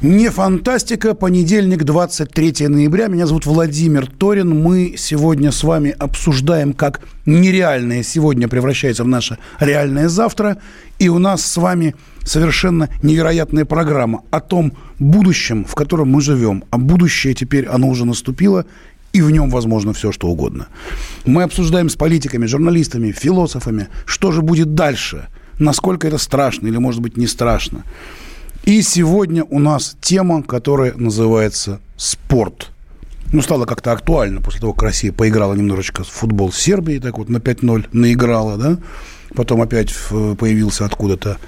Не фантастика. Понедельник, 23 ноября. Меня зовут Владимир Торин. Мы сегодня с вами обсуждаем, как нереальное сегодня превращается в наше реальное завтра. И у нас с вами совершенно невероятная программа о том будущем, в котором мы живем. А будущее теперь, оно уже наступило, и в нем возможно все, что угодно. Мы обсуждаем с политиками, журналистами, философами, что же будет дальше, насколько это страшно или, может быть, не страшно. И сегодня у нас тема, которая называется «Спорт». Ну, стало как-то актуально после того, как Россия поиграла немножечко в футбол с Сербией, так вот на 5-0 наиграла, да? Потом опять появился откуда-то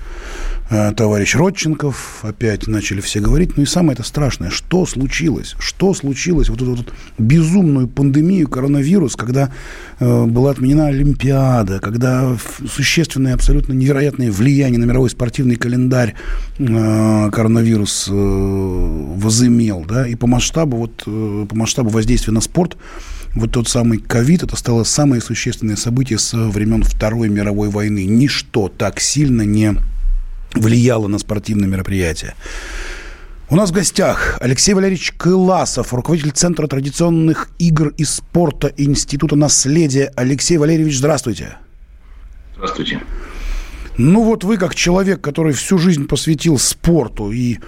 Э, товарищ Родченков, опять начали все говорить. Ну и самое это страшное, что случилось? Что случилось? Вот эту вот безумную пандемию, коронавирус, когда э, была отменена Олимпиада, когда существенное, абсолютно невероятное влияние на мировой спортивный календарь э, коронавирус э, возымел, да, и по масштабу, вот, э, по масштабу воздействия на спорт вот тот самый ковид, это стало самое существенное событие с времен Второй мировой войны. Ничто так сильно не влияло на спортивные мероприятия. У нас в гостях Алексей Валерьевич Кыласов, руководитель Центра традиционных игр и спорта Института наследия. Алексей Валерьевич, здравствуйте. Здравствуйте. Ну вот вы как человек, который всю жизнь посвятил спорту и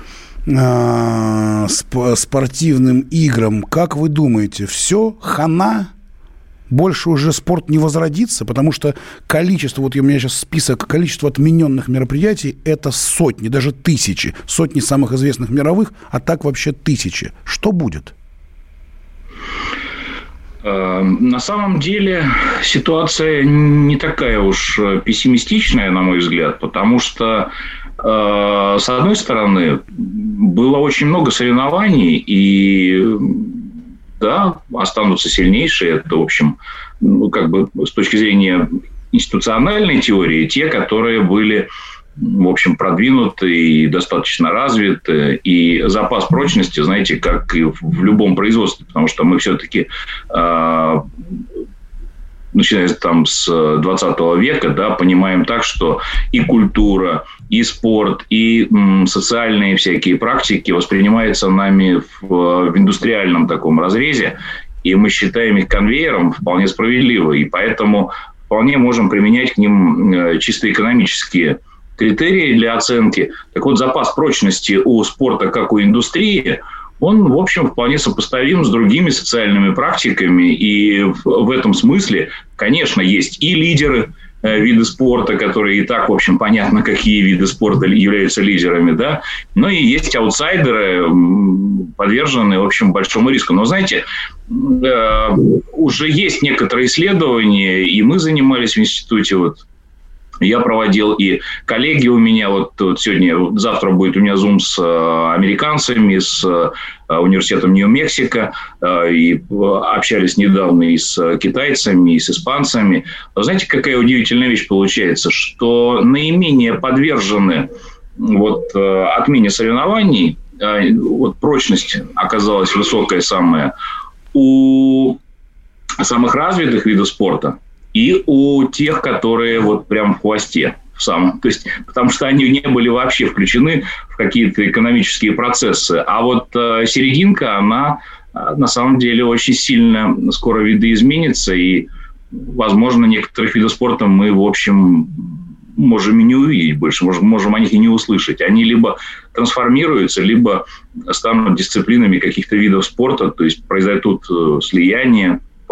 э, сп- спортивным играм, как вы думаете, все хана? больше уже спорт не возродится, потому что количество, вот у меня сейчас список, количество отмененных мероприятий – это сотни, даже тысячи. Сотни самых известных мировых, а так вообще тысячи. Что будет? Э, на самом деле ситуация не такая уж пессимистичная, на мой взгляд, потому что э, с одной стороны, было очень много соревнований, и да, останутся сильнейшие. Это, в общем, ну, как бы с точки зрения институциональной теории, те, которые были в общем, продвинуты и достаточно развиты. И запас прочности, знаете, как и в любом производстве, потому что мы все-таки а, начиная там с 20 века, да, понимаем так, что и культура, и спорт, и м, социальные всякие практики воспринимаются нами в, в индустриальном таком разрезе, и мы считаем их конвейером вполне справедливо, и поэтому вполне можем применять к ним э, чисто экономические критерии для оценки. Так вот, запас прочности у спорта, как у индустрии – он, в общем, вполне сопоставим с другими социальными практиками. И в этом смысле, конечно, есть и лидеры э, виды спорта, которые и так, в общем, понятно, какие виды спорта являются лидерами, да, но и есть аутсайдеры, подверженные, в общем, большому риску. Но, знаете, э, уже есть некоторые исследования, и мы занимались в институте вот я проводил, и коллеги у меня, вот, вот сегодня, завтра будет у меня зум с э, американцами, с э, университетом Нью-Мексико, э, и общались недавно и с китайцами, и с испанцами. Знаете, какая удивительная вещь получается, что наименее подвержены вот, отмене соревнований, вот прочность оказалась высокая самая, у самых развитых видов спорта – и у тех, которые вот прям в хвосте в самом. То есть, потому что они не были вообще включены в какие-то экономические процессы. А вот э, серединка, она э, на самом деле очень сильно скоро видоизменится. И, возможно, некоторых видов спорта мы, в общем, можем и не увидеть больше, можем, можем о них и не услышать. Они либо трансформируются, либо станут дисциплинами каких-то видов спорта, то есть произойдут э,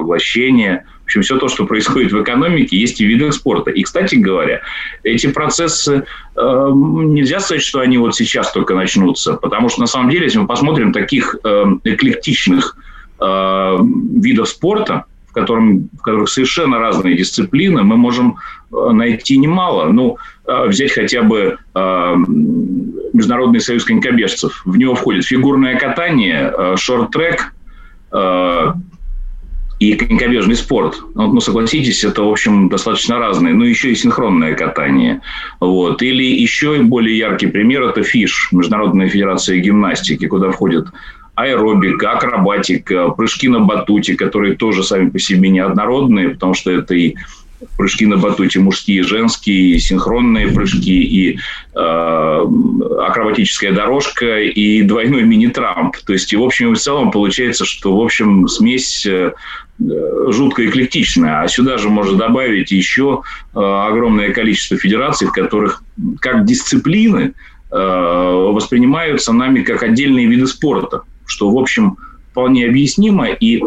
поглощение – общем, все то, что происходит в экономике, есть и виды спорта. И, кстати говоря, эти процессы, э, нельзя сказать, что они вот сейчас только начнутся, потому что, на самом деле, если мы посмотрим таких э, эклектичных э, видов спорта, в, котором, в которых совершенно разные дисциплины, мы можем найти немало. Ну, взять хотя бы Международный союз конькобежцев. В него входит фигурное катание, шорт-трек, и конькобежный спорт. Ну, ну, согласитесь, это, в общем, достаточно разные. Ну, еще и синхронное катание. Вот. Или еще более яркий пример – это ФИШ, Международная федерация гимнастики, куда входят аэробика, акробатика, прыжки на батуте, которые тоже сами по себе неоднородные, потому что это и прыжки на батуте мужские, женские, синхронные прыжки, и э, акробатическая дорожка, и двойной мини-трамп. То есть, и в общем и в целом получается, что, в общем, смесь э, жутко эклектичная. А сюда же можно добавить еще э, огромное количество федераций, в которых как дисциплины э, воспринимаются нами как отдельные виды спорта, что, в общем, вполне объяснимо. И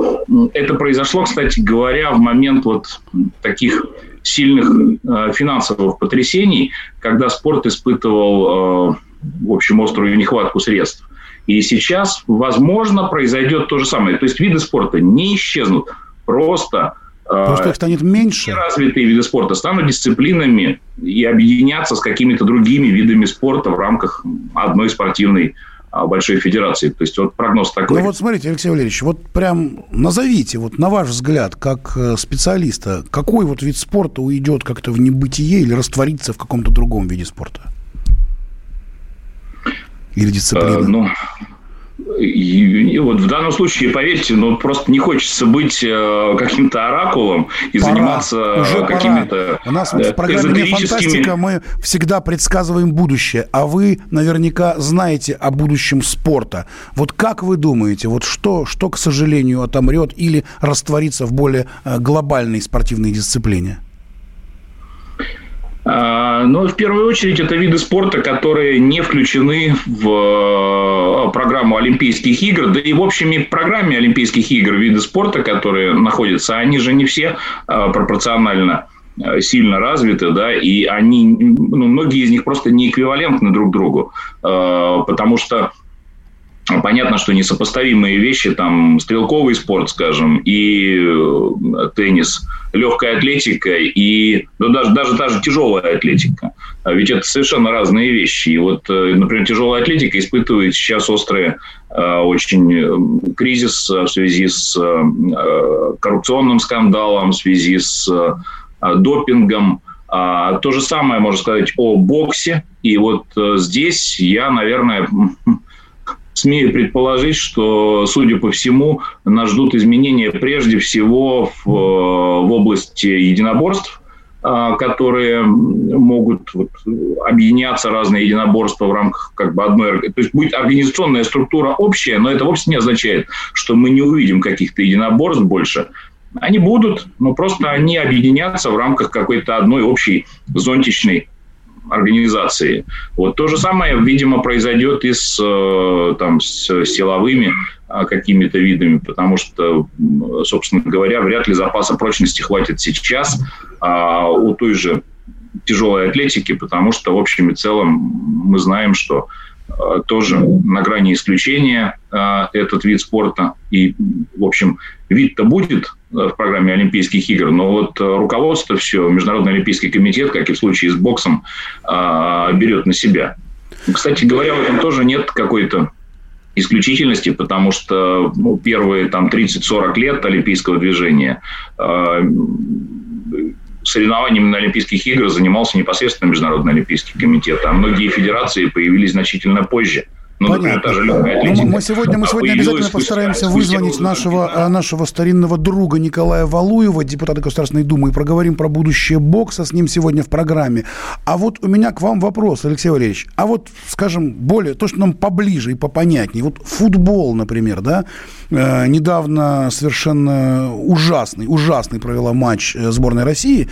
это произошло, кстати говоря, в момент вот таких сильных э, финансовых потрясений, когда спорт испытывал, э, в общем, острую нехватку средств. И сейчас, возможно, произойдет то же самое. То есть виды спорта не исчезнут, просто э, Просто их станет меньше. Развитые виды спорта станут дисциплинами и объединятся с какими-то другими видами спорта в рамках одной спортивной а, большой федерации. То есть вот прогноз такой. Ну вот смотрите, Алексей Валерьевич, вот прям назовите, вот на ваш взгляд, как э, специалиста, какой вот вид спорта уйдет как-то в небытие или растворится в каком-то другом виде спорта? Или дисциплина? А, ну, и, и вот в данном случае, поверьте, ну просто не хочется быть э, каким-то оракулом и пора, заниматься какими-то У нас в программе «Фантастика» мы всегда предсказываем будущее, а вы наверняка знаете о будущем спорта. Вот как вы думаете, вот что, что к сожалению, отомрет или растворится в более э, глобальной спортивной дисциплине? А, Но в первую очередь это виды спорта, которые не включены в э, программу Олимпийских игр. Да и в в программе Олимпийских игр виды спорта, которые находятся, они же не все э, пропорционально сильно развиты, да, и они, ну, многие из них просто не эквивалентны друг другу, потому что Понятно, что несопоставимые вещи, там, стрелковый спорт, скажем, и э, теннис, легкая атлетика и ну, даже, даже та же тяжелая атлетика. А ведь это совершенно разные вещи. И вот, э, например, тяжелая атлетика испытывает сейчас острый э, очень кризис в связи с коррупционным скандалом, в связи с допингом. А то же самое можно сказать о боксе. И вот здесь я, наверное, смею предположить, что, судя по всему, нас ждут изменения прежде всего в, в области единоборств, а, которые могут вот, объединяться разные единоборства в рамках как бы одной... То есть будет организационная структура общая, но это вовсе не означает, что мы не увидим каких-то единоборств больше. Они будут, но просто они объединятся в рамках какой-то одной общей зонтичной организации. Вот то же самое, видимо, произойдет и с, э, там, с силовыми а, какими-то видами, потому что, собственно говоря, вряд ли запаса прочности хватит сейчас а у той же тяжелой атлетики, потому что, в общем и целом, мы знаем, что Э, тоже на грани исключения э, этот вид спорта. И, в общем, вид-то будет в программе Олимпийских игр, но вот руководство все, Международный Олимпийский комитет, как и в случае с боксом, берет на себя. Кстати говоря, в этом тоже нет какой-то исключительности, потому что ну, первые там 30-40 лет олимпийского движения соревнованиями на Олимпийских играх занимался непосредственно Международный Олимпийский комитет, а многие федерации появились значительно позже. Ну, Понятно. Например, ну, мы сегодня, мы сегодня обязательно постараемся вызвонить нашего, а, нашего старинного друга Николая Валуева, депутата Государственной Думы, и проговорим про будущее бокса с ним сегодня в программе. А вот у меня к вам вопрос, Алексей Валерьевич. А вот, скажем, более, то, что нам поближе и попонятнее. Вот футбол, например, да, э, недавно совершенно ужасный, ужасный провела матч э, сборной России.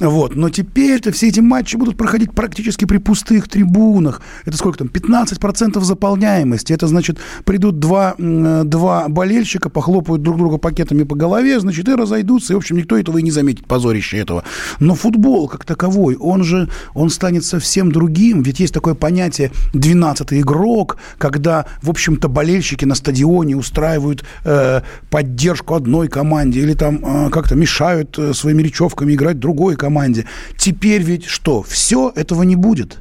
Вот. Но теперь-то все эти матчи будут проходить практически при пустых трибунах. Это сколько там? 15% заполняемости. Это значит, придут два, два болельщика, похлопают друг друга пакетами по голове, значит, и разойдутся. И, в общем, никто этого и не заметит, позорище этого. Но футбол как таковой, он же, он станет совсем другим. Ведь есть такое понятие 12-й игрок, когда, в общем-то, болельщики на стадионе устраивают э, поддержку одной команде или там э, как-то мешают э, своими речевками играть другой команде. Теперь ведь что? Все этого не будет.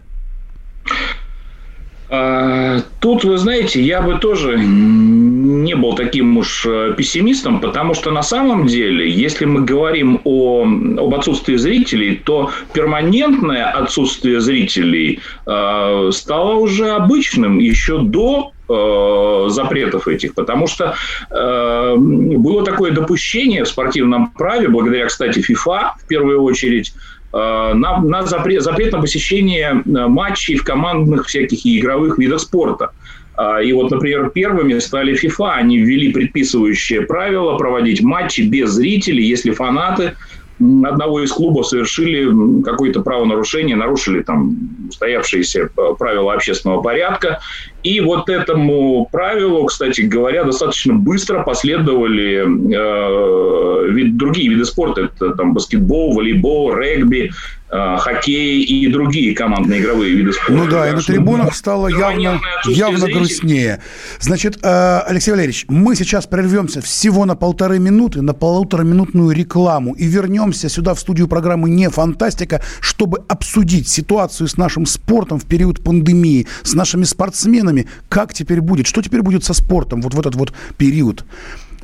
А, тут, вы знаете, я бы тоже не был таким уж э, пессимистом, потому что на самом деле, если мы говорим о, об отсутствии зрителей, то перманентное отсутствие зрителей э, стало уже обычным еще до э, запретов этих, потому что э, было такое допущение в спортивном праве, благодаря, кстати, ФИФА в первую очередь, Э, на, на запрет, запрет на посещение э, матчей в командных всяких и игровых видах спорта. А, и вот, например, первыми стали FIFA. Они ввели предписывающее правило проводить матчи без зрителей, если фанаты одного из клубов совершили какое-то правонарушение, нарушили там устоявшиеся правила общественного порядка. И вот этому правилу, кстати говоря, достаточно быстро последовали э, вид, другие виды спорта. Это там баскетбол, волейбол, регби, э, хоккей и другие командные игровые виды спорта. Ну да, и на трибунах стало явно, явно грустнее. Значит, э, Алексей Валерьевич, мы сейчас прервемся всего на полторы минуты, на полутораминутную рекламу и вернемся сюда в студию программы «Не фантастика», чтобы обсудить ситуацию с нашим спортом в период пандемии, с нашими спортсменами. Как теперь будет? Что теперь будет со спортом вот в этот вот период?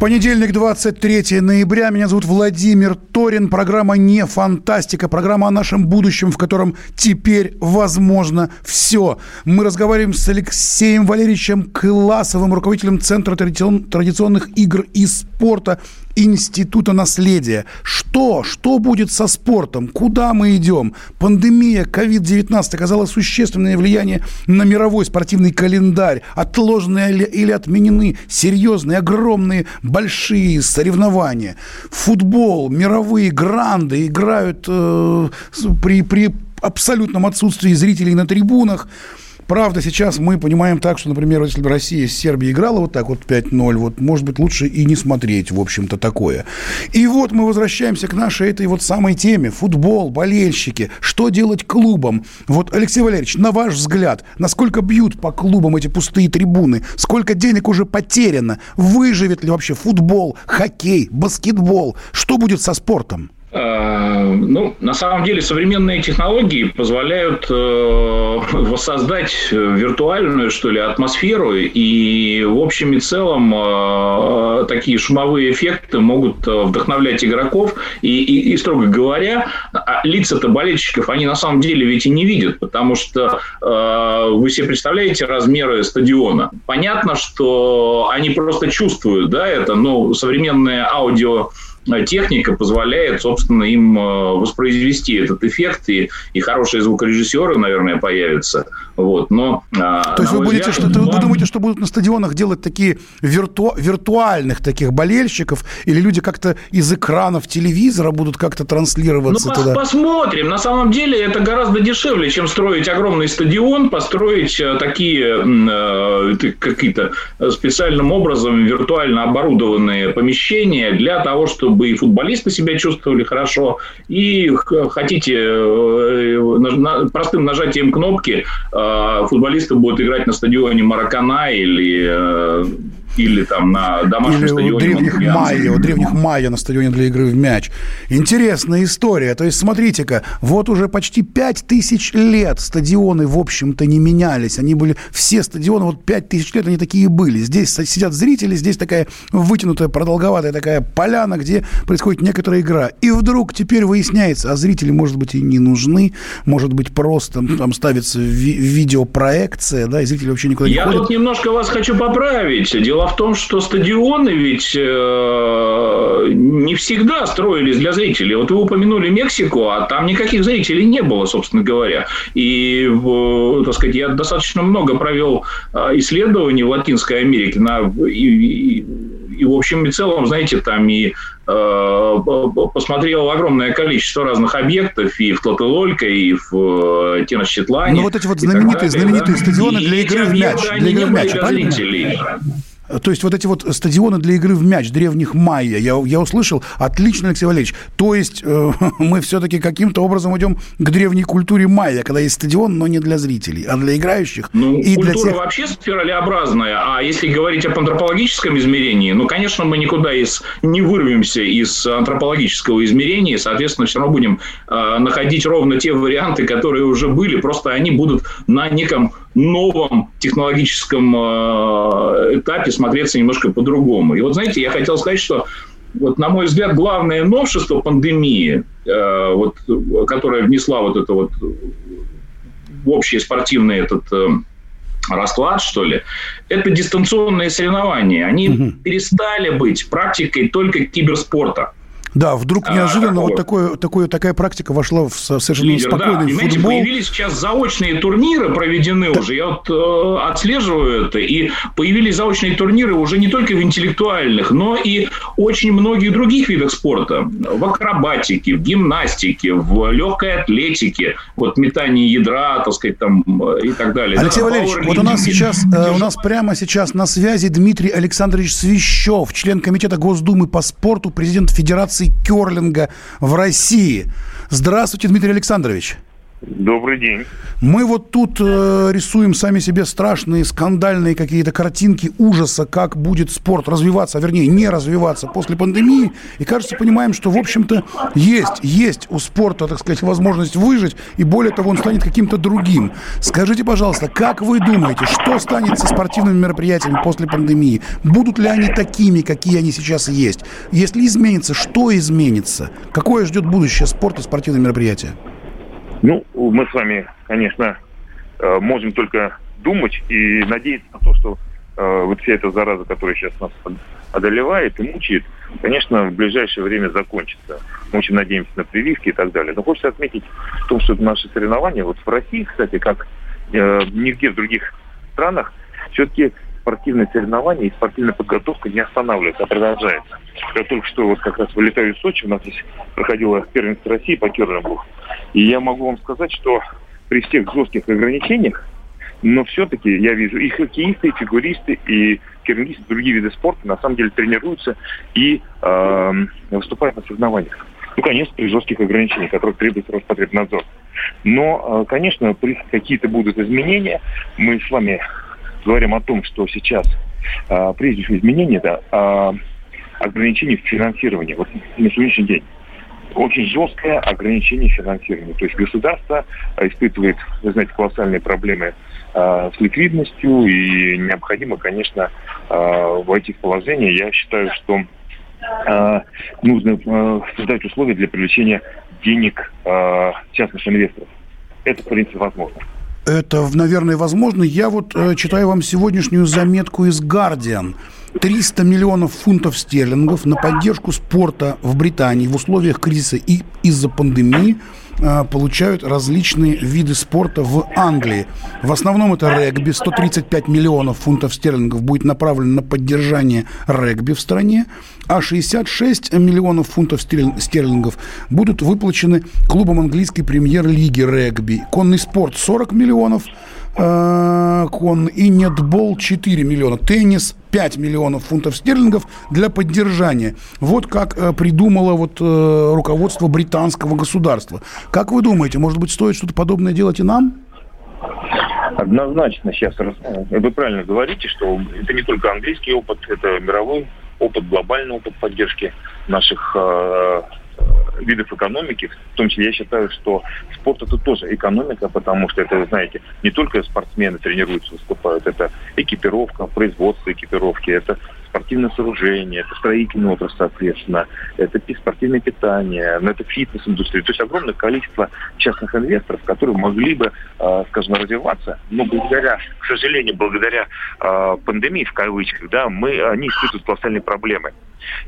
Понедельник, 23 ноября. Меня зовут Владимир Торин. Программа «Не фантастика». Программа о нашем будущем, в котором теперь возможно все. Мы разговариваем с Алексеем Валерьевичем Классовым, руководителем Центра традиционных игр и спорта Института наследия. Что? Что будет со спортом? Куда мы идем? Пандемия COVID-19 оказала существенное влияние на мировой спортивный календарь. Отложены или отменены серьезные, огромные, большие соревнования. Футбол, мировые гранды играют э, при, при абсолютном отсутствии зрителей на трибунах. Правда, сейчас мы понимаем так, что, например, если бы Россия с Сербией играла вот так вот 5-0, вот, может быть, лучше и не смотреть, в общем-то, такое. И вот мы возвращаемся к нашей этой вот самой теме. Футбол, болельщики. Что делать клубам? Вот, Алексей Валерьевич, на ваш взгляд, насколько бьют по клубам эти пустые трибуны? Сколько денег уже потеряно? Выживет ли вообще футбол, хоккей, баскетбол? Что будет со спортом? Э, ну, на самом деле современные технологии позволяют э, воссоздать виртуальную, что ли, атмосферу, и в общем и целом э, такие шумовые эффекты могут вдохновлять игроков, и, и, и строго говоря, а лица-то болельщиков, они на самом деле ведь и не видят, потому что вы себе представляете размеры стадиона. Понятно, что они просто чувствуют, да, это, ну, современное аудио техника позволяет, собственно, им э, воспроизвести этот эффект, и, и хорошие звукорежиссеры, наверное, появятся. Вот, но, а, То есть вы, будете, взгляд, что, вы думаете, что будут на стадионах делать такие вирту, виртуальных таких болельщиков, или люди как-то из экранов телевизора будут как-то транслироваться ну, туда? Посмотрим. На самом деле это гораздо дешевле, чем строить огромный стадион, построить э, такие э, какие-то специальным образом виртуально оборудованные помещения для того, чтобы чтобы и футболисты себя чувствовали хорошо, и хотите э, простым нажатием кнопки э, футболисты будут играть на стадионе Маракана или э, или там на домашнем или стадионе. у древних майя, у древних майя на стадионе для игры в мяч. Интересная история. То есть, смотрите-ка, вот уже почти 5 тысяч лет стадионы, в общем-то, не менялись. Они были, все стадионы, вот 5 тысяч лет они такие были. Здесь сидят зрители, здесь такая вытянутая, продолговатая такая поляна, где происходит некоторая игра. И вдруг теперь выясняется, а зрители, может быть, и не нужны, может быть, просто там ставится ви- видеопроекция, да, и зрители вообще никуда не Я ходят. тут немножко вас хочу поправить. Дело в том, что стадионы ведь э, не всегда строились для зрителей. Вот вы упомянули Мексику, а там никаких зрителей не было, собственно говоря. И, так сказать, я достаточно много провел э, исследований в Латинской Америке на, и, и, и в общем и целом, знаете, там и э, посмотрел огромное количество разных объектов и в Тлателолька, и в э, Теночтитлане. Ну, вот эти вот знаменитые- далее, знаменитые да. стадионы И для игры в мяч, для игры в мяч, для правильно? зрителей. То есть вот эти вот стадионы для игры в мяч древних майя, я, я услышал, отлично, Алексей Валерьевич. То есть э, мы все-таки каким-то образом идем к древней культуре майя, когда есть стадион, но не для зрителей, а для играющих Ну, и для культура тех... вообще спиралеобразная, а если говорить об антропологическом измерении, ну, конечно, мы никуда из, не вырвемся из антропологического измерения, и, соответственно, все равно будем э, находить ровно те варианты, которые уже были, просто они будут на неком новом технологическом э, этапе смотреться немножко по-другому. И вот, знаете, я хотел сказать, что вот, на мой взгляд, главное новшество пандемии, э, вот, которое внесла вот это вот в общий спортивный этот э, расклад, что ли, это дистанционные соревнования. Они Мгм. перестали быть практикой только киберспорта. Да, вдруг А, неожиданно такого. вот такое, такое, такая практика вошла в со- совершенно Лидер, да. спокойный Понимаете, футбол. появились сейчас заочные турниры, проведены уже. Я вот э, отслеживаю это. И появились заочные турниры уже не только в интеллектуальных, но и очень многих других видах спорта. В акробатике, в гимнастике, в легкой атлетике, вот метание ядра, так сказать, там э, и так далее. Алексей Да, Валерьевич, вот у нас сейчас, э, у нас прямо сейчас на связи Дмитрий Александрович Свищев, член комитета Госдумы по спорту, президент Федерации керлинга в России. Здравствуйте, Дмитрий Александрович. Добрый день. Мы вот тут э, рисуем сами себе страшные, скандальные какие-то картинки ужаса, как будет спорт развиваться, а вернее, не развиваться после пандемии. И, кажется, понимаем, что, в общем-то, есть, есть у спорта, так сказать, возможность выжить, и более того, он станет каким-то другим. Скажите, пожалуйста, как вы думаете, что станет со спортивными мероприятиями после пандемии? Будут ли они такими, какие они сейчас есть? Если изменится, что изменится? Какое ждет будущее спорта и спортивных мероприятий? Ну, мы с вами, конечно, э, можем только думать и надеяться на то, что э, вот вся эта зараза, которая сейчас нас одолевает и мучает, конечно, в ближайшее время закончится. Мы очень надеемся на прививки и так далее. Но хочется отметить в том, что наши соревнования, вот в России, кстати, как э, нигде в других странах, все-таки спортивные соревнования и спортивная подготовка не останавливается, а продолжается. Я только что вот как раз вылетаю из Сочи, у нас здесь проходило первенство России по керлингу. И я могу вам сказать, что при всех жестких ограничениях, но все-таки я вижу и хоккеисты, и фигуристы, и керлингисты, другие виды спорта на самом деле тренируются и э, выступают на соревнованиях. Ну, конечно, при жестких ограничениях, которых требует Роспотребнадзор. Но, э, конечно, при какие-то будут изменения. Мы с вами говорим о том, что сейчас э, прежде всего изменения это э, ограничение в финансировании. Вот на сегодняшний день очень жесткое ограничение финансирования. То есть государство э, испытывает, вы знаете, колоссальные проблемы э, с ликвидностью, и необходимо, конечно, э, войти в положение. Я считаю, что э, нужно э, создать условия для привлечения денег э, частных инвесторов. Это, в принципе, возможно. Это, наверное, возможно. Я вот э, читаю вам сегодняшнюю заметку из «Гардиан». 300 миллионов фунтов стерлингов на поддержку спорта в Британии в условиях кризиса и из-за пандемии получают различные виды спорта в Англии. В основном это регби. 135 миллионов фунтов стерлингов будет направлено на поддержание регби в стране, а 66 миллионов фунтов стерлин- стерлингов будут выплачены клубам английской премьер-лиги регби. Конный спорт 40 миллионов, э, кон и нетбол 4 миллиона, теннис 5 миллионов фунтов стерлингов для поддержания. Вот как э, придумало вот э, руководство британского государства. Как вы думаете, может быть, стоит что-то подобное делать и нам? Однозначно сейчас, вы правильно говорите, что это не только английский опыт, это мировой опыт, глобальный опыт поддержки наших э, Э, видов экономики, в том числе я считаю, что спорт это тоже экономика, потому что это, знаете, не только спортсмены тренируются, выступают, это экипировка, производство экипировки, это спортивное сооружение, это строительный отрасль, соответственно, это спортивное питание, ну, это фитнес-индустрия. То есть огромное количество частных инвесторов, которые могли бы, э, скажем, развиваться, но благодаря, к сожалению, благодаря э, пандемии, в кавычках, да, мы, они испытывают колоссальные проблемы.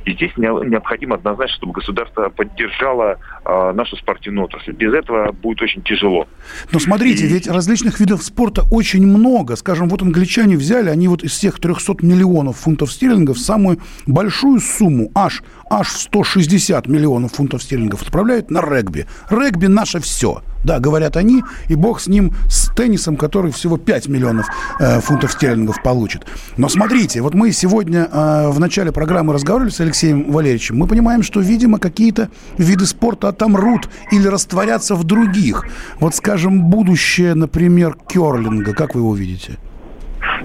И здесь необходимо однозначно, чтобы государство поддержало э, нашу спортивную отрасль. Без этого будет очень тяжело. Но смотрите, и... ведь различных видов спорта очень много. Скажем, вот англичане взяли, они вот из всех 300 миллионов фунтов стерлингов самую большую сумму, аж, аж 160 миллионов фунтов стерлингов отправляют на регби. Регби наше все. Да, говорят они, и бог с ним, с теннисом, который всего 5 миллионов э, фунтов стерлингов получит. Но смотрите, вот мы сегодня э, в начале программы разговаривали с Алексеем Валерьевичем. Мы понимаем, что, видимо, какие-то виды спорта отомрут или растворятся в других. Вот, скажем, будущее, например, керлинга. Как вы его видите?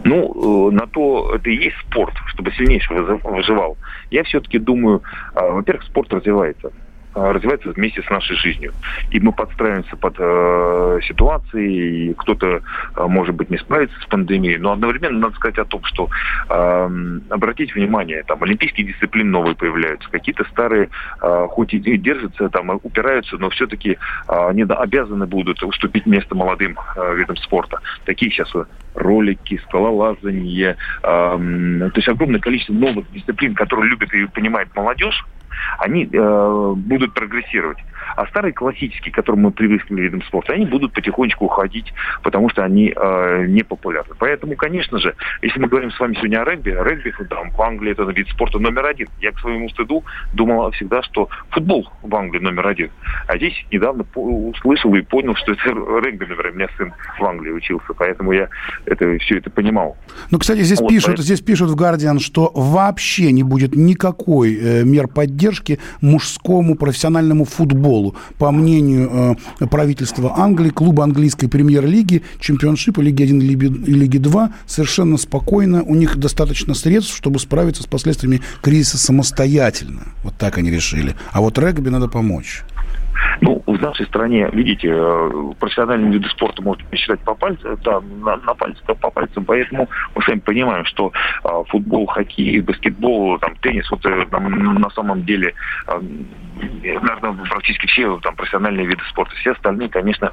Ну, э, на то это и есть спорт, чтобы сильнейший выживал. Я все-таки думаю, э, во-первых, спорт развивается. Э, развивается вместе с нашей жизнью. И мы подстраиваемся под э, ситуации, и кто-то, э, может быть, не справится с пандемией, но одновременно надо сказать о том, что э, обратите внимание, там олимпийские дисциплины новые появляются, какие-то старые, э, хоть и держатся, там упираются, но все-таки э, они обязаны будут уступить место молодым э, видам спорта. Такие сейчас ролики, скалолазание, э, то есть огромное количество новых дисциплин, которые любят и понимает молодежь, они э, будут прогрессировать. А старые классические, к которым мы привыкли видам спорта, они будут потихонечку уходить, потому что они э, не популярны. Поэтому, конечно же, если мы говорим с вами сегодня о регби, регби там, в Англии это вид спорта номер один. Я к своему стыду думал всегда, что футбол в Англии номер один. А здесь недавно услышал и понял, что это регби номер. У меня сын в Англии учился, поэтому я это, все это понимал. Ну, кстати, здесь вот, пишут, поэтому... здесь пишут в Guardian, что вообще не будет никакой э, мер поддержки мужскому профессиональному футболу футболу. По мнению э, правительства Англии, клубы английской премьер-лиги, чемпионшипа, Лиги 1 и Лиги 2 совершенно спокойно. У них достаточно средств, чтобы справиться с последствиями кризиса самостоятельно. Вот так они решили. А вот регби надо помочь. Ну, в нашей стране, видите, э, профессиональные виды спорта можно считать по пальцам, да, на, на пальцах, по пальцам, поэтому мы сами понимаем, что а, футбол, хоккей, баскетбол, там, теннис, вот э, там, на самом деле, наверное, практически все там профессиональные виды спорта, все остальные, конечно,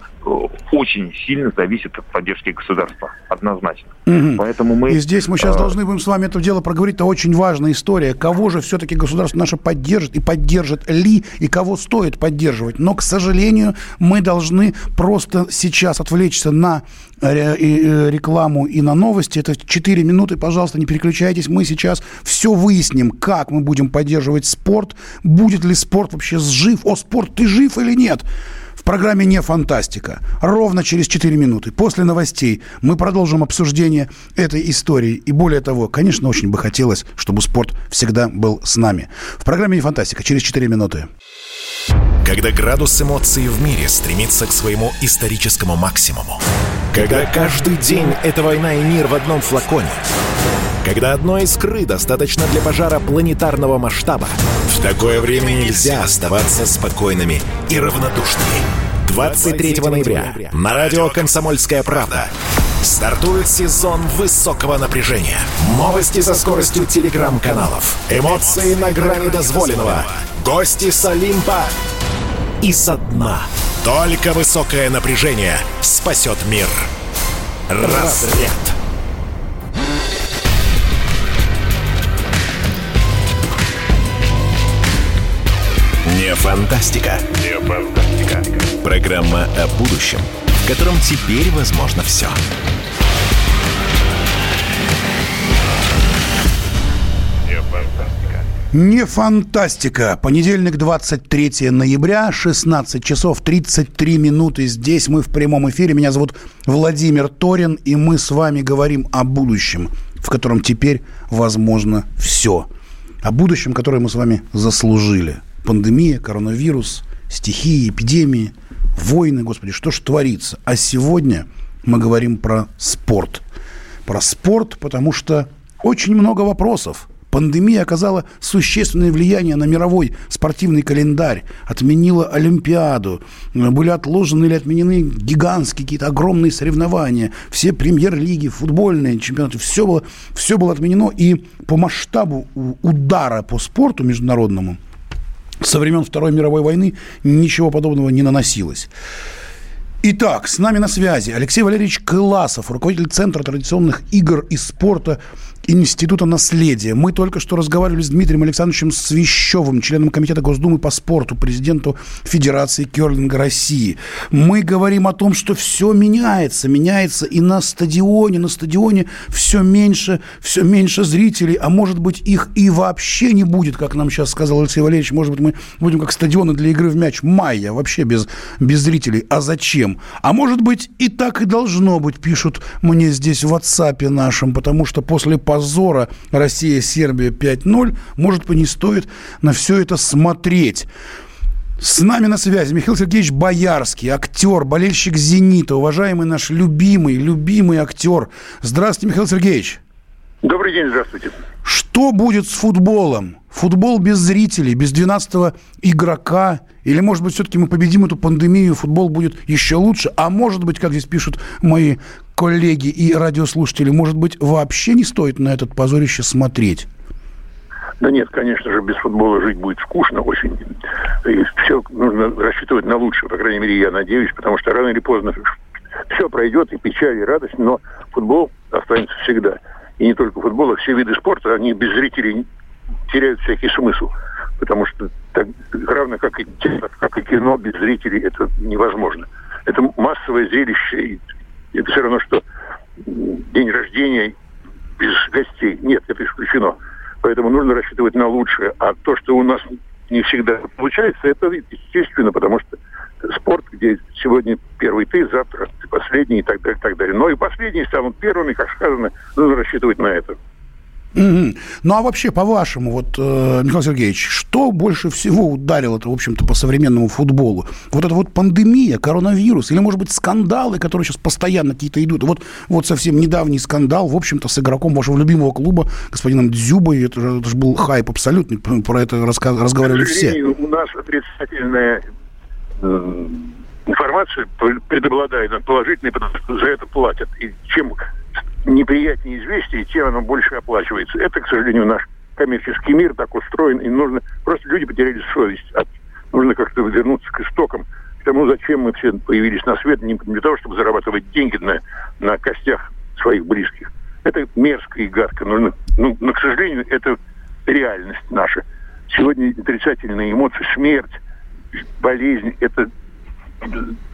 очень сильно зависят от поддержки государства, однозначно. Угу. Поэтому мы... И здесь мы сейчас а... должны будем с вами это дело проговорить, это очень важная история. Кого же все-таки государство наше поддержит и поддержит ли, и кого стоит поддерживать. Но, к сожалению, мы должны просто сейчас отвлечься на э, э, рекламу и на новости. Это 4 минуты, пожалуйста, не переключайтесь. Мы сейчас все выясним, как мы будем поддерживать спорт, будет ли спорт вообще жив. О, спорт, ты жив или нет? В программе «Не фантастика». Ровно через 4 минуты. После новостей мы продолжим обсуждение этой истории. И более того, конечно, очень бы хотелось, чтобы спорт всегда был с нами. В программе «Не фантастика» через 4 минуты. Когда градус эмоций в мире стремится к своему историческому максимуму. Когда каждый день — это война и мир в одном флаконе. Когда одной искры достаточно для пожара планетарного масштаба. В такое время нельзя оставаться спокойными и равнодушными. 23 ноября на радио «Комсомольская правда» стартует сезон высокого напряжения. Новости со скоростью телеграм-каналов. Эмоции на грани дозволенного. Гости с Олимпа и со дна. Только высокое напряжение спасет мир. Разряд. Не фантастика. Не фантастика. Программа о будущем, в котором теперь возможно все. Не фантастика. Понедельник, 23 ноября, 16 часов 33 минуты. Здесь мы в прямом эфире. Меня зовут Владимир Торин, и мы с вами говорим о будущем, в котором теперь возможно все. О будущем, которое мы с вами заслужили. Пандемия, коронавирус, стихии, эпидемии, войны, господи, что ж творится. А сегодня мы говорим про спорт. Про спорт, потому что очень много вопросов. Пандемия оказала существенное влияние на мировой спортивный календарь, отменила Олимпиаду, были отложены или отменены гигантские какие-то огромные соревнования, все премьер-лиги, футбольные чемпионаты, все было, все было отменено. И по масштабу удара по спорту международному со времен Второй мировой войны ничего подобного не наносилось. Итак, с нами на связи Алексей Валерьевич Кыласов, руководитель Центра традиционных игр и спорта Института наследия. Мы только что разговаривали с Дмитрием Александровичем Свящевым, членом Комитета Госдумы по спорту, президенту Федерации Керлинга России. Мы говорим о том, что все меняется, меняется и на стадионе, на стадионе все меньше, все меньше зрителей, а может быть их и вообще не будет, как нам сейчас сказал Алексей Валерьевич, может быть мы будем как стадионы для игры в мяч майя, вообще без, без зрителей. А зачем? А может быть и так и должно быть, пишут мне здесь в WhatsApp нашем, потому что после позора Россия-Сербия 5-0, может быть, не стоит на все это смотреть. С нами на связи Михаил Сергеевич Боярский, актер, болельщик «Зенита», уважаемый наш любимый, любимый актер. Здравствуйте, Михаил Сергеевич. Добрый день, здравствуйте. Что будет с футболом? Футбол без зрителей, без 12 игрока? Или, может быть, все-таки мы победим эту пандемию, футбол будет еще лучше? А может быть, как здесь пишут мои коллеги и радиослушатели, может быть, вообще не стоит на этот позорище смотреть? Да нет, конечно же, без футбола жить будет скучно очень. И все нужно рассчитывать на лучшее, по крайней мере, я надеюсь, потому что рано или поздно все пройдет, и печаль, и радость, но футбол останется всегда. И не только футбол, а все виды спорта, они без зрителей теряют всякий смысл. Потому что так, равно как и театр, как и кино, без зрителей это невозможно. Это массовое зрелище, и это все равно, что день рождения без гостей. Нет, это исключено. Поэтому нужно рассчитывать на лучшее. А то, что у нас не всегда получается, это естественно, потому что спорт, где сегодня первый ты, завтра ты последний и так далее, и так далее. Но и последние станут первыми, как сказано, нужно рассчитывать на это. Угу. Ну а вообще, по-вашему, вот, э, Михаил Сергеевич, что больше всего ударило в общем-то, по современному футболу? Вот эта вот пандемия, коронавирус, или, может быть, скандалы, которые сейчас постоянно какие-то идут? Вот, вот совсем недавний скандал, в общем-то, с игроком вашего любимого клуба, господином Дзюбой, это же, это же был хайп абсолютный, про это раска- разговаривали все. У нас отрицательная э, информация преобладает над положительной, потому что за это платят. И чем неприятнее известие, тем оно больше оплачивается. Это, к сожалению, наш коммерческий мир так устроен, и нужно... Просто люди потеряли совесть. Нужно как-то вернуться к истокам, к тому, зачем мы все появились на свет, не для того, чтобы зарабатывать деньги на, на костях своих близких. Это мерзко и гадко. Нужно, ну, но, к сожалению, это реальность наша. Сегодня отрицательные эмоции, смерть, болезнь – это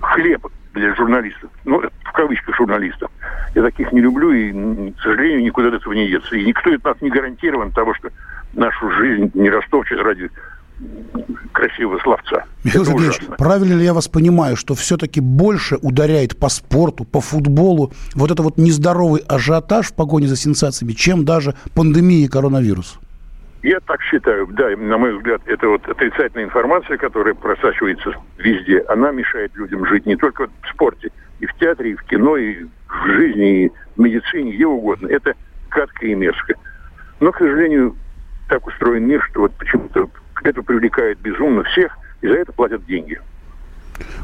хлеб для журналистов. Ну, в кавычках журналистов. Я таких не люблю, и, к сожалению, никуда от этого не деться. И никто из нас не гарантирован того, что нашу жизнь не растопчет ради красивого словца. Михаил Это Сергеевич, ужасно. правильно ли я вас понимаю, что все-таки больше ударяет по спорту, по футболу вот это вот нездоровый ажиотаж в погоне за сенсациями, чем даже пандемия и коронавирус? Я так считаю, да, на мой взгляд, это вот отрицательная информация, которая просачивается везде, она мешает людям жить не только в спорте, и в театре, и в кино, и в жизни, и в медицине, где угодно. Это гадко и мерзко. Но, к сожалению, так устроен мир, что вот почему-то это привлекает безумно всех, и за это платят деньги.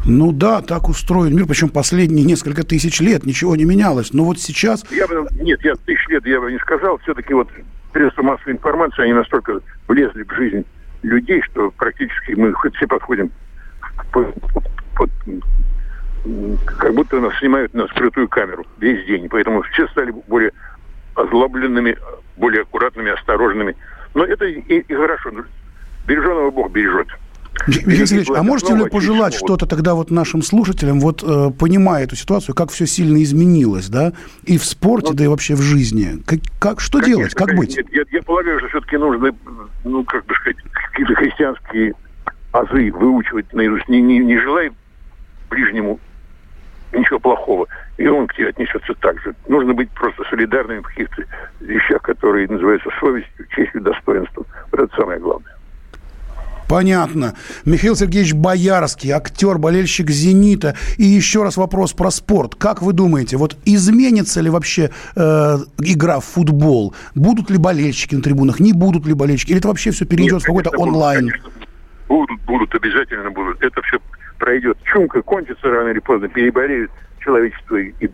Ну да, так устроен мир, причем последние несколько тысяч лет ничего не менялось. Но вот сейчас... Я бы, нет, я тысяч лет я бы не сказал. Все-таки вот средства массовой информации, они настолько влезли в жизнь людей, что практически мы хоть все подходим под, под, как будто нас снимают на скрытую камеру весь день. Поэтому все стали более озлобленными, более аккуратными, осторожными. Но это и, и хорошо. Береженого Бог бережет. Михаил Сергеевич, а можете ли пожелать что-то тогда вот нашим слушателям, вот э, понимая эту ситуацию, как все сильно изменилось, да, и в спорте, ну, да и вообще в жизни? Как, как что конечно, делать, как быть? Нет, я, я полагаю, что все-таки нужно, ну, как бы сказать, какие-то христианские азы выучивать наизусть. Не, не, не желай ближнему ничего плохого, и он к тебе отнесется так же. Нужно быть просто солидарными в каких-то вещах, которые называются совестью, честью, достоинством. Вот это самое главное. Понятно. Михаил Сергеевич Боярский, актер, болельщик «Зенита». И еще раз вопрос про спорт. Как вы думаете, вот изменится ли вообще э, игра в футбол? Будут ли болельщики на трибунах? Не будут ли болельщики? Или это вообще все перейдет Нет, в какой-то онлайн? Будут, будут, обязательно будут. Это все пройдет. Чумка кончится рано или поздно. Переболеют человечество и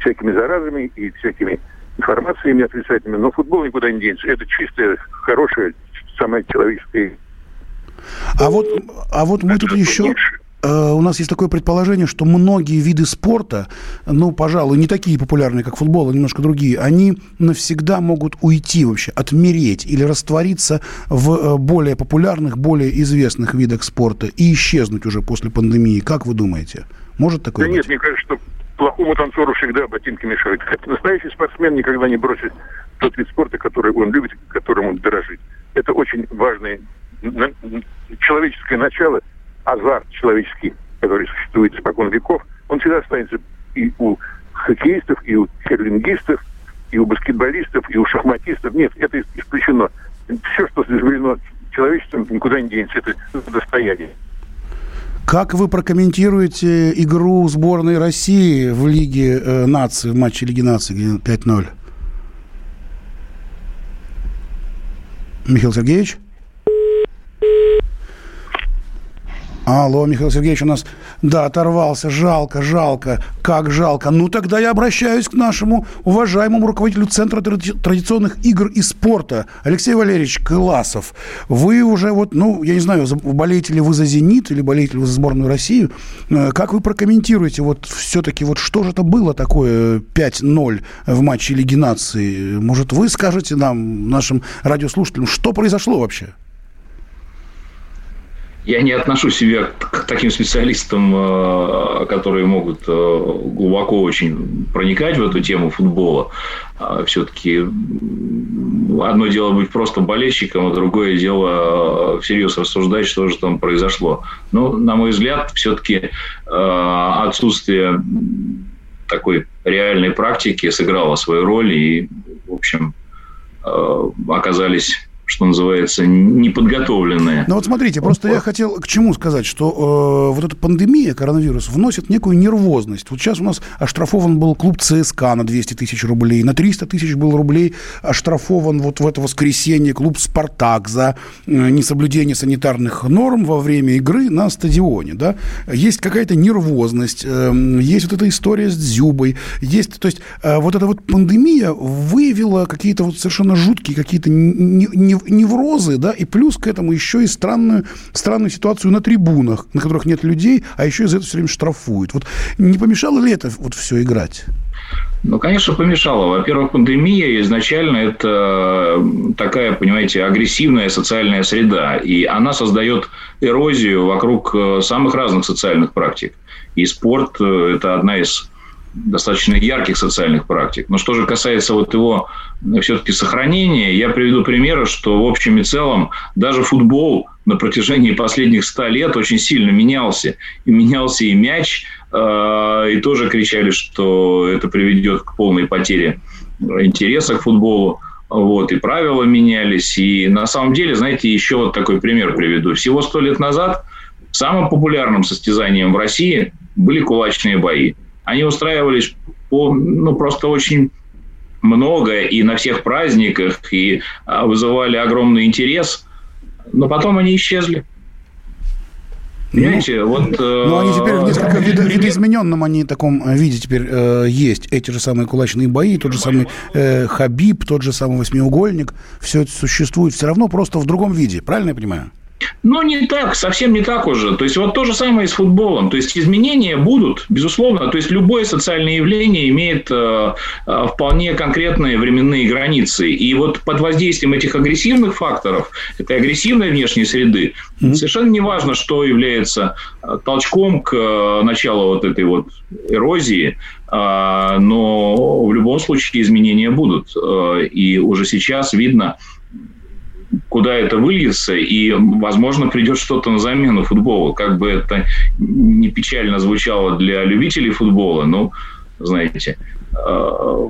всякими заразами, и всякими информациями отрицательными. Но футбол никуда не денется. Это чистая, хорошая, самая человеческая а вот, а вот мы тут еще... Э, у нас есть такое предположение, что многие виды спорта, ну, пожалуй, не такие популярные, как футбол, а немножко другие, они навсегда могут уйти вообще, отмереть или раствориться в э, более популярных, более известных видах спорта и исчезнуть уже после пандемии. Как вы думаете? Может такое да быть? нет, мне кажется, что плохому танцору всегда ботинки мешают. Настоящий спортсмен никогда не бросит тот вид спорта, который он любит, которым он дорожит. Это очень важный человеческое начало, азарт человеческий, который существует испокон веков, он всегда останется и у хоккеистов, и у херлингистов, и у баскетболистов, и у шахматистов. Нет, это исключено. Все, что изобретено человечеством, никуда не денется. Это достояние. Как вы прокомментируете игру сборной России в Лиге э, наций, в матче Лиги наций 5-0? Михаил Сергеевич? Алло, Михаил Сергеевич у нас, да, оторвался. Жалко, жалко. Как жалко. Ну, тогда я обращаюсь к нашему уважаемому руководителю Центра традиционных игр и спорта Алексей Валерьевич Классов. Вы уже вот, ну, я не знаю, болеете ли вы за «Зенит» или болеете ли вы за сборную России. Э, как вы прокомментируете вот все-таки вот что же это было такое 5-0 в матче Лиги наций? Может, вы скажете нам, нашим радиослушателям, что произошло вообще? Я не отношу себя к таким специалистам, э, которые могут э, глубоко очень проникать в эту тему футбола. А Все-таки одно дело быть просто болельщиком, а другое дело э, всерьез рассуждать, что же там произошло. Но, на мой взгляд, все-таки отсутствие такой реальной практики сыграло свою роль и, в общем, оказались что называется, неподготовленные. Ну вот смотрите, просто вот. я хотел к чему сказать, что э, вот эта пандемия, коронавирус, вносит некую нервозность. Вот сейчас у нас оштрафован был клуб ЦСКА на 200 тысяч рублей, на 300 тысяч был рублей оштрафован вот в это воскресенье клуб «Спартак» за э, несоблюдение санитарных норм во время игры на стадионе, да. Есть какая-то нервозность, э, есть вот эта история с Дзюбой, есть, то есть э, вот эта вот пандемия выявила какие-то вот совершенно жуткие, какие-то не, не, неврозы, да, и плюс к этому еще и странную, странную ситуацию на трибунах, на которых нет людей, а еще из-за этого все время штрафуют. Вот не помешало ли это вот все играть? Ну, конечно, помешало. Во-первых, пандемия изначально это такая, понимаете, агрессивная социальная среда, и она создает эрозию вокруг э, самых разных социальных практик. И спорт э, – это одна из достаточно ярких социальных практик. Но что же касается вот его все-таки сохранения, я приведу примеры, что в общем и целом даже футбол на протяжении последних ста лет очень сильно менялся. И менялся и мяч, э, и тоже кричали, что это приведет к полной потере интереса к футболу. Вот, и правила менялись. И на самом деле, знаете, еще вот такой пример приведу. Всего сто лет назад самым популярным состязанием в России были кулачные бои. Они устраивались по, ну, просто очень много и на всех праздниках, и а, вызывали огромный интерес, но потом они исчезли. Понимаете, ну, вот... Э, ну, они теперь в несколько видо, видоизмененном они таком э, виде теперь э, есть. Эти же самые кулачные бои, тот же самый э, Хабиб, тот же самый восьмиугольник. Все это существует все равно просто в другом виде. Правильно я понимаю? Ну, не так, совсем не так уже. То есть, вот то же самое и с футболом. То есть, изменения будут, безусловно. То есть, любое социальное явление имеет э, э, вполне конкретные временные границы. И вот под воздействием этих агрессивных факторов, этой агрессивной внешней среды, mm-hmm. совершенно не важно, что является э, толчком к э, началу вот этой вот эрозии, но в любом случае изменения будут. И уже сейчас видно, куда это выльется, и, возможно, придет что-то на замену футболу. Как бы это не печально звучало для любителей футбола, но, знаете, э,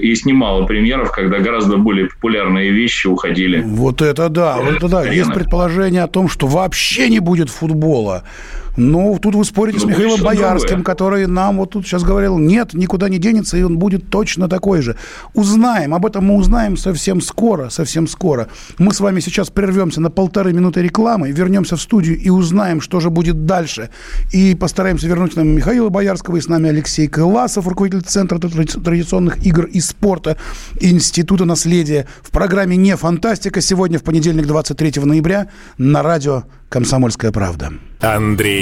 есть немало примеров, когда гораздо более популярные вещи уходили. Вот это да, вот это да. Есть предположение о том, что вообще не будет футбола. Ну, тут вы спорите ну, с Михаилом Боярским, другое. который нам вот тут сейчас говорил, нет, никуда не денется, и он будет точно такой же. Узнаем, об этом мы узнаем совсем скоро, совсем скоро. Мы с вами сейчас прервемся на полторы минуты рекламы, вернемся в студию и узнаем, что же будет дальше. И постараемся вернуть нам Михаила Боярского, и с нами Алексей Кыласов, руководитель Центра традиционных игр и спорта Института наследия. В программе «Не фантастика» сегодня, в понедельник, 23 ноября, на радио «Комсомольская правда». Андрей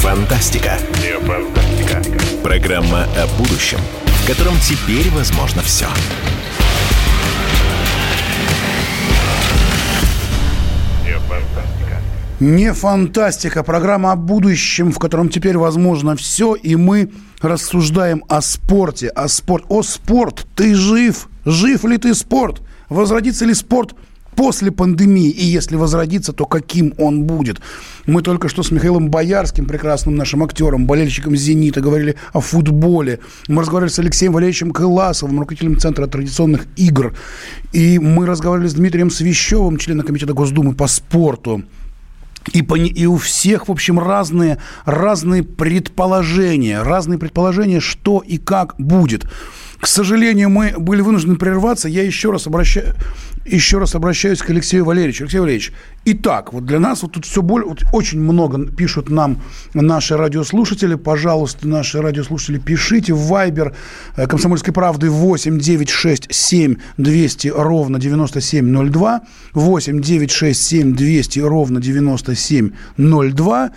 Фантастика. Не фантастика. Программа о будущем, в котором теперь возможно все. Не фантастика. Не фантастика. Программа о будущем, в котором теперь возможно все. И мы рассуждаем о спорте. О спорт. О спорт. Ты жив? Жив ли ты спорт? Возродится ли спорт – после пандемии, и если возродится, то каким он будет. Мы только что с Михаилом Боярским, прекрасным нашим актером, болельщиком «Зенита», говорили о футболе. Мы разговаривали с Алексеем Валерьевичем Кыласовым, руководителем Центра традиционных игр. И мы разговаривали с Дмитрием Свящевым, членом Комитета Госдумы по спорту. И, по, и у всех, в общем, разные, разные предположения, разные предположения, что и как будет. К сожалению, мы были вынуждены прерваться. Я еще раз, обращаю, еще раз обращаюсь к Алексею Валерьевичу. Алексей Валерьевич, итак, вот для нас вот тут все более, вот очень много пишут нам наши радиослушатели. Пожалуйста, наши радиослушатели, пишите в Viber э, «Комсомольской правды» 8 967 200 ровно 9702. 8 967 200 ровно 9702.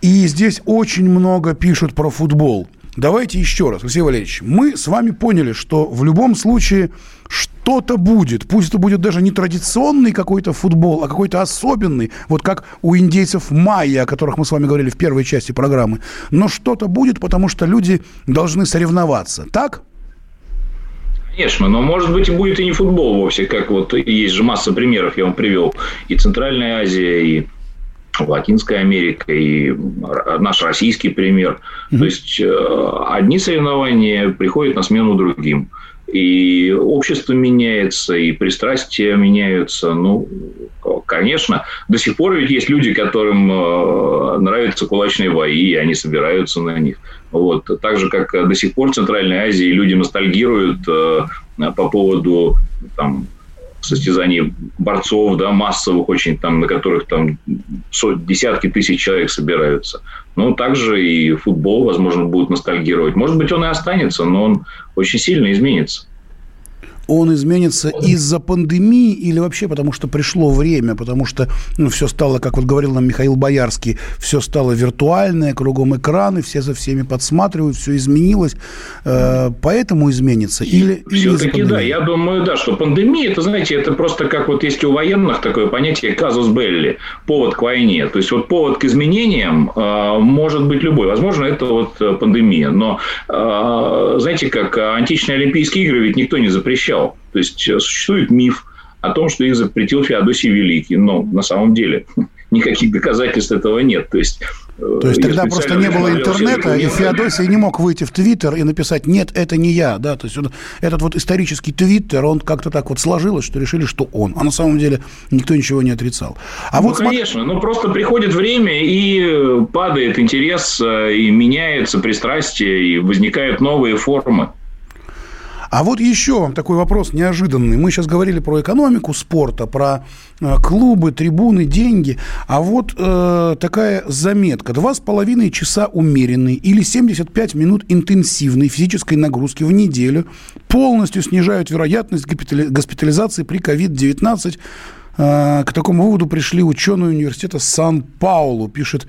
И здесь очень много пишут про футбол. Давайте еще раз, Алексей Валерьевич, мы с вами поняли, что в любом случае что-то будет. Пусть это будет даже не традиционный какой-то футбол, а какой-то особенный, вот как у индейцев майя, о которых мы с вами говорили в первой части программы. Но что-то будет, потому что люди должны соревноваться. Так? Конечно, но может быть и будет и не футбол вовсе, как вот есть же масса примеров, я вам привел, и Центральная Азия, и Латинская Америка и наш российский пример. Mm-hmm. То есть э, одни соревнования приходят на смену другим. И общество меняется, и пристрастия меняются. Ну, конечно, до сих пор ведь есть люди, которым э, нравятся кулачные бои, и они собираются на них. Вот. Так же, как до сих пор в Центральной Азии люди ностальгируют э, по поводу там, состязаний борцов, да, массовых очень, там, на которых там сот, десятки тысяч человек собираются. Ну, также и футбол, возможно, будет ностальгировать. Может быть, он и останется, но он очень сильно изменится он изменится из-за пандемии или вообще потому, что пришло время, потому что ну, все стало, как вот говорил нам Михаил Боярский, все стало виртуальное, кругом экраны, все за всеми подсматривают, все изменилось, э, поэтому изменится? Или, Все-таки да, я думаю, да, что пандемия, это, знаете, это просто как вот есть у военных такое понятие казус белли, повод к войне. То есть, вот повод к изменениям э, может быть любой. Возможно, это вот э, пандемия. Но, э, знаете, как античные Олимпийские игры ведь никто не запрещал запрещал. То есть э, существует миф о том, что их запретил Феодосий Великий. Но на самом деле никаких доказательств этого нет. То есть э, то есть тогда просто не было интернета, и Феодосий не мог выйти в Твиттер и написать «нет, это не я». Да? То есть этот вот исторический Твиттер, он как-то так вот сложилось, что решили, что он. А на самом деле никто ничего не отрицал. А ну, вот конечно, но ну, просто приходит время, и падает интерес, э, и меняется пристрастие, и возникают новые формы. А вот еще такой вопрос неожиданный. Мы сейчас говорили про экономику спорта, про э, клубы, трибуны, деньги. А вот э, такая заметка. Два с половиной часа умеренной или 75 минут интенсивной физической нагрузки в неделю полностью снижают вероятность госпитализации при COVID-19. Э, к такому выводу пришли ученые университета Сан-Паулу, пишет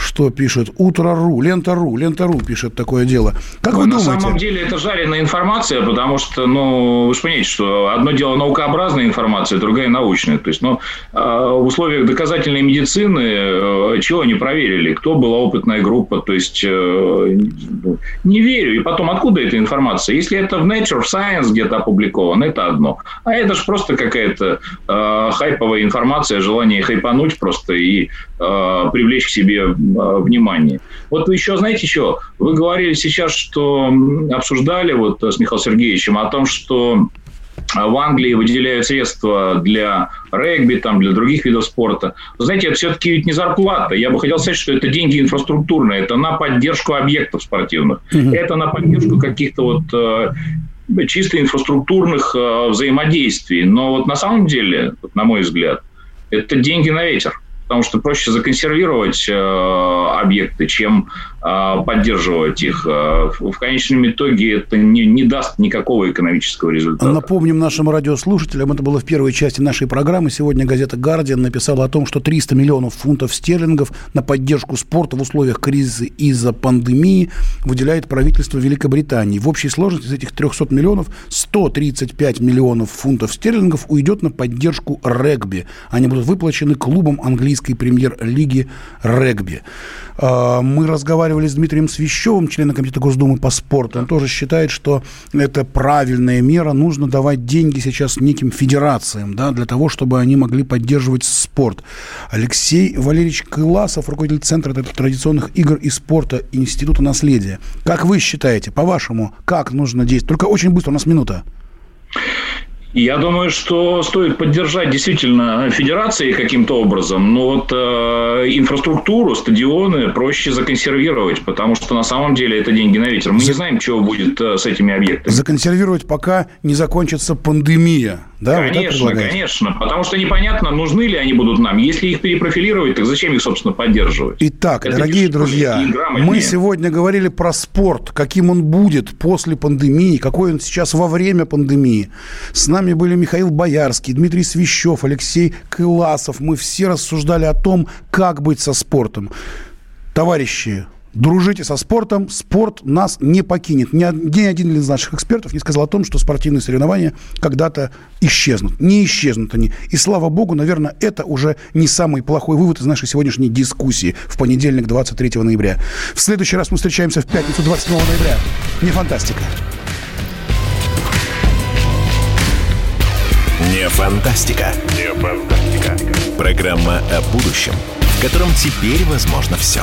что пишет? Утро.ру, Лента.ру, Лента.ру пишет такое дело. Как ну, вы на думаете? самом деле это жареная информация, потому что, ну, вы же понимаете, что одно дело наукообразная информация, другая научная. То есть, ну, а, в условиях доказательной медицины э, чего они проверили? Кто была опытная группа? То есть, э, не верю. И потом, откуда эта информация? Если это в Nature, в Science где-то опубликовано, это одно. А это же просто какая-то э, хайповая информация, желание хайпануть просто и привлечь к себе э, внимание. Вот вы еще, знаете, еще, вы говорили сейчас, что обсуждали вот с Михаилом Сергеевичем о том, что в Англии выделяют средства для регби, там, для других видов спорта. Вы знаете, это все-таки ведь не зарплата. Я бы хотел сказать, что это деньги инфраструктурные. Это на поддержку объектов спортивных. Угу. Это на поддержку каких-то вот э, чисто инфраструктурных э, взаимодействий. Но вот на самом деле, вот, на мой взгляд, это деньги на ветер потому что проще законсервировать э, объекты, чем поддерживать их. Э, в конечном итоге это не, не даст никакого экономического результата. Напомним нашим радиослушателям, это было в первой части нашей программы. Сегодня газета «Гардиан» написала о том, что 300 миллионов фунтов стерлингов на поддержку спорта в условиях кризиса из-за пандемии выделяет правительство Великобритании. В общей сложности из этих 300 миллионов 135 миллионов фунтов стерлингов уйдет на поддержку регби. Они будут выплачены английского английской премьер-лиги регби. А, мы разговаривали с Дмитрием Свящевым, членом Комитета Госдумы по спорту. Он тоже считает, что это правильная мера. Нужно давать деньги сейчас неким федерациям, да, для того, чтобы они могли поддерживать спорт. Алексей Валерьевич Кыласов, руководитель Центра традиционных игр и спорта Института наследия. Как вы считаете, по-вашему, как нужно действовать? Только очень быстро, у нас минута. Я думаю, что стоит поддержать действительно федерации каким-то образом, но вот э, инфраструктуру, стадионы проще законсервировать, потому что на самом деле это деньги на ветер. Мы За... не знаем, что будет э, с этими объектами. Законсервировать, пока не закончится пандемия. Да, конечно, вот конечно. Потому что непонятно, нужны ли они будут нам. Если их перепрофилировать, так зачем их, собственно, поддерживать? Итак, Это дорогие друзья, мы сегодня говорили про спорт, каким он будет после пандемии, какой он сейчас во время пандемии. С нами были Михаил Боярский, Дмитрий Свящев, Алексей Кыласов. Мы все рассуждали о том, как быть со спортом. Товарищи, Дружите со спортом, спорт нас не покинет. Ни, один из наших экспертов не сказал о том, что спортивные соревнования когда-то исчезнут. Не исчезнут они. И слава богу, наверное, это уже не самый плохой вывод из нашей сегодняшней дискуссии в понедельник, 23 ноября. В следующий раз мы встречаемся в пятницу, 27 ноября. Не фантастика. Не фантастика. Не фантастика. Программа о будущем, в котором теперь возможно. Все.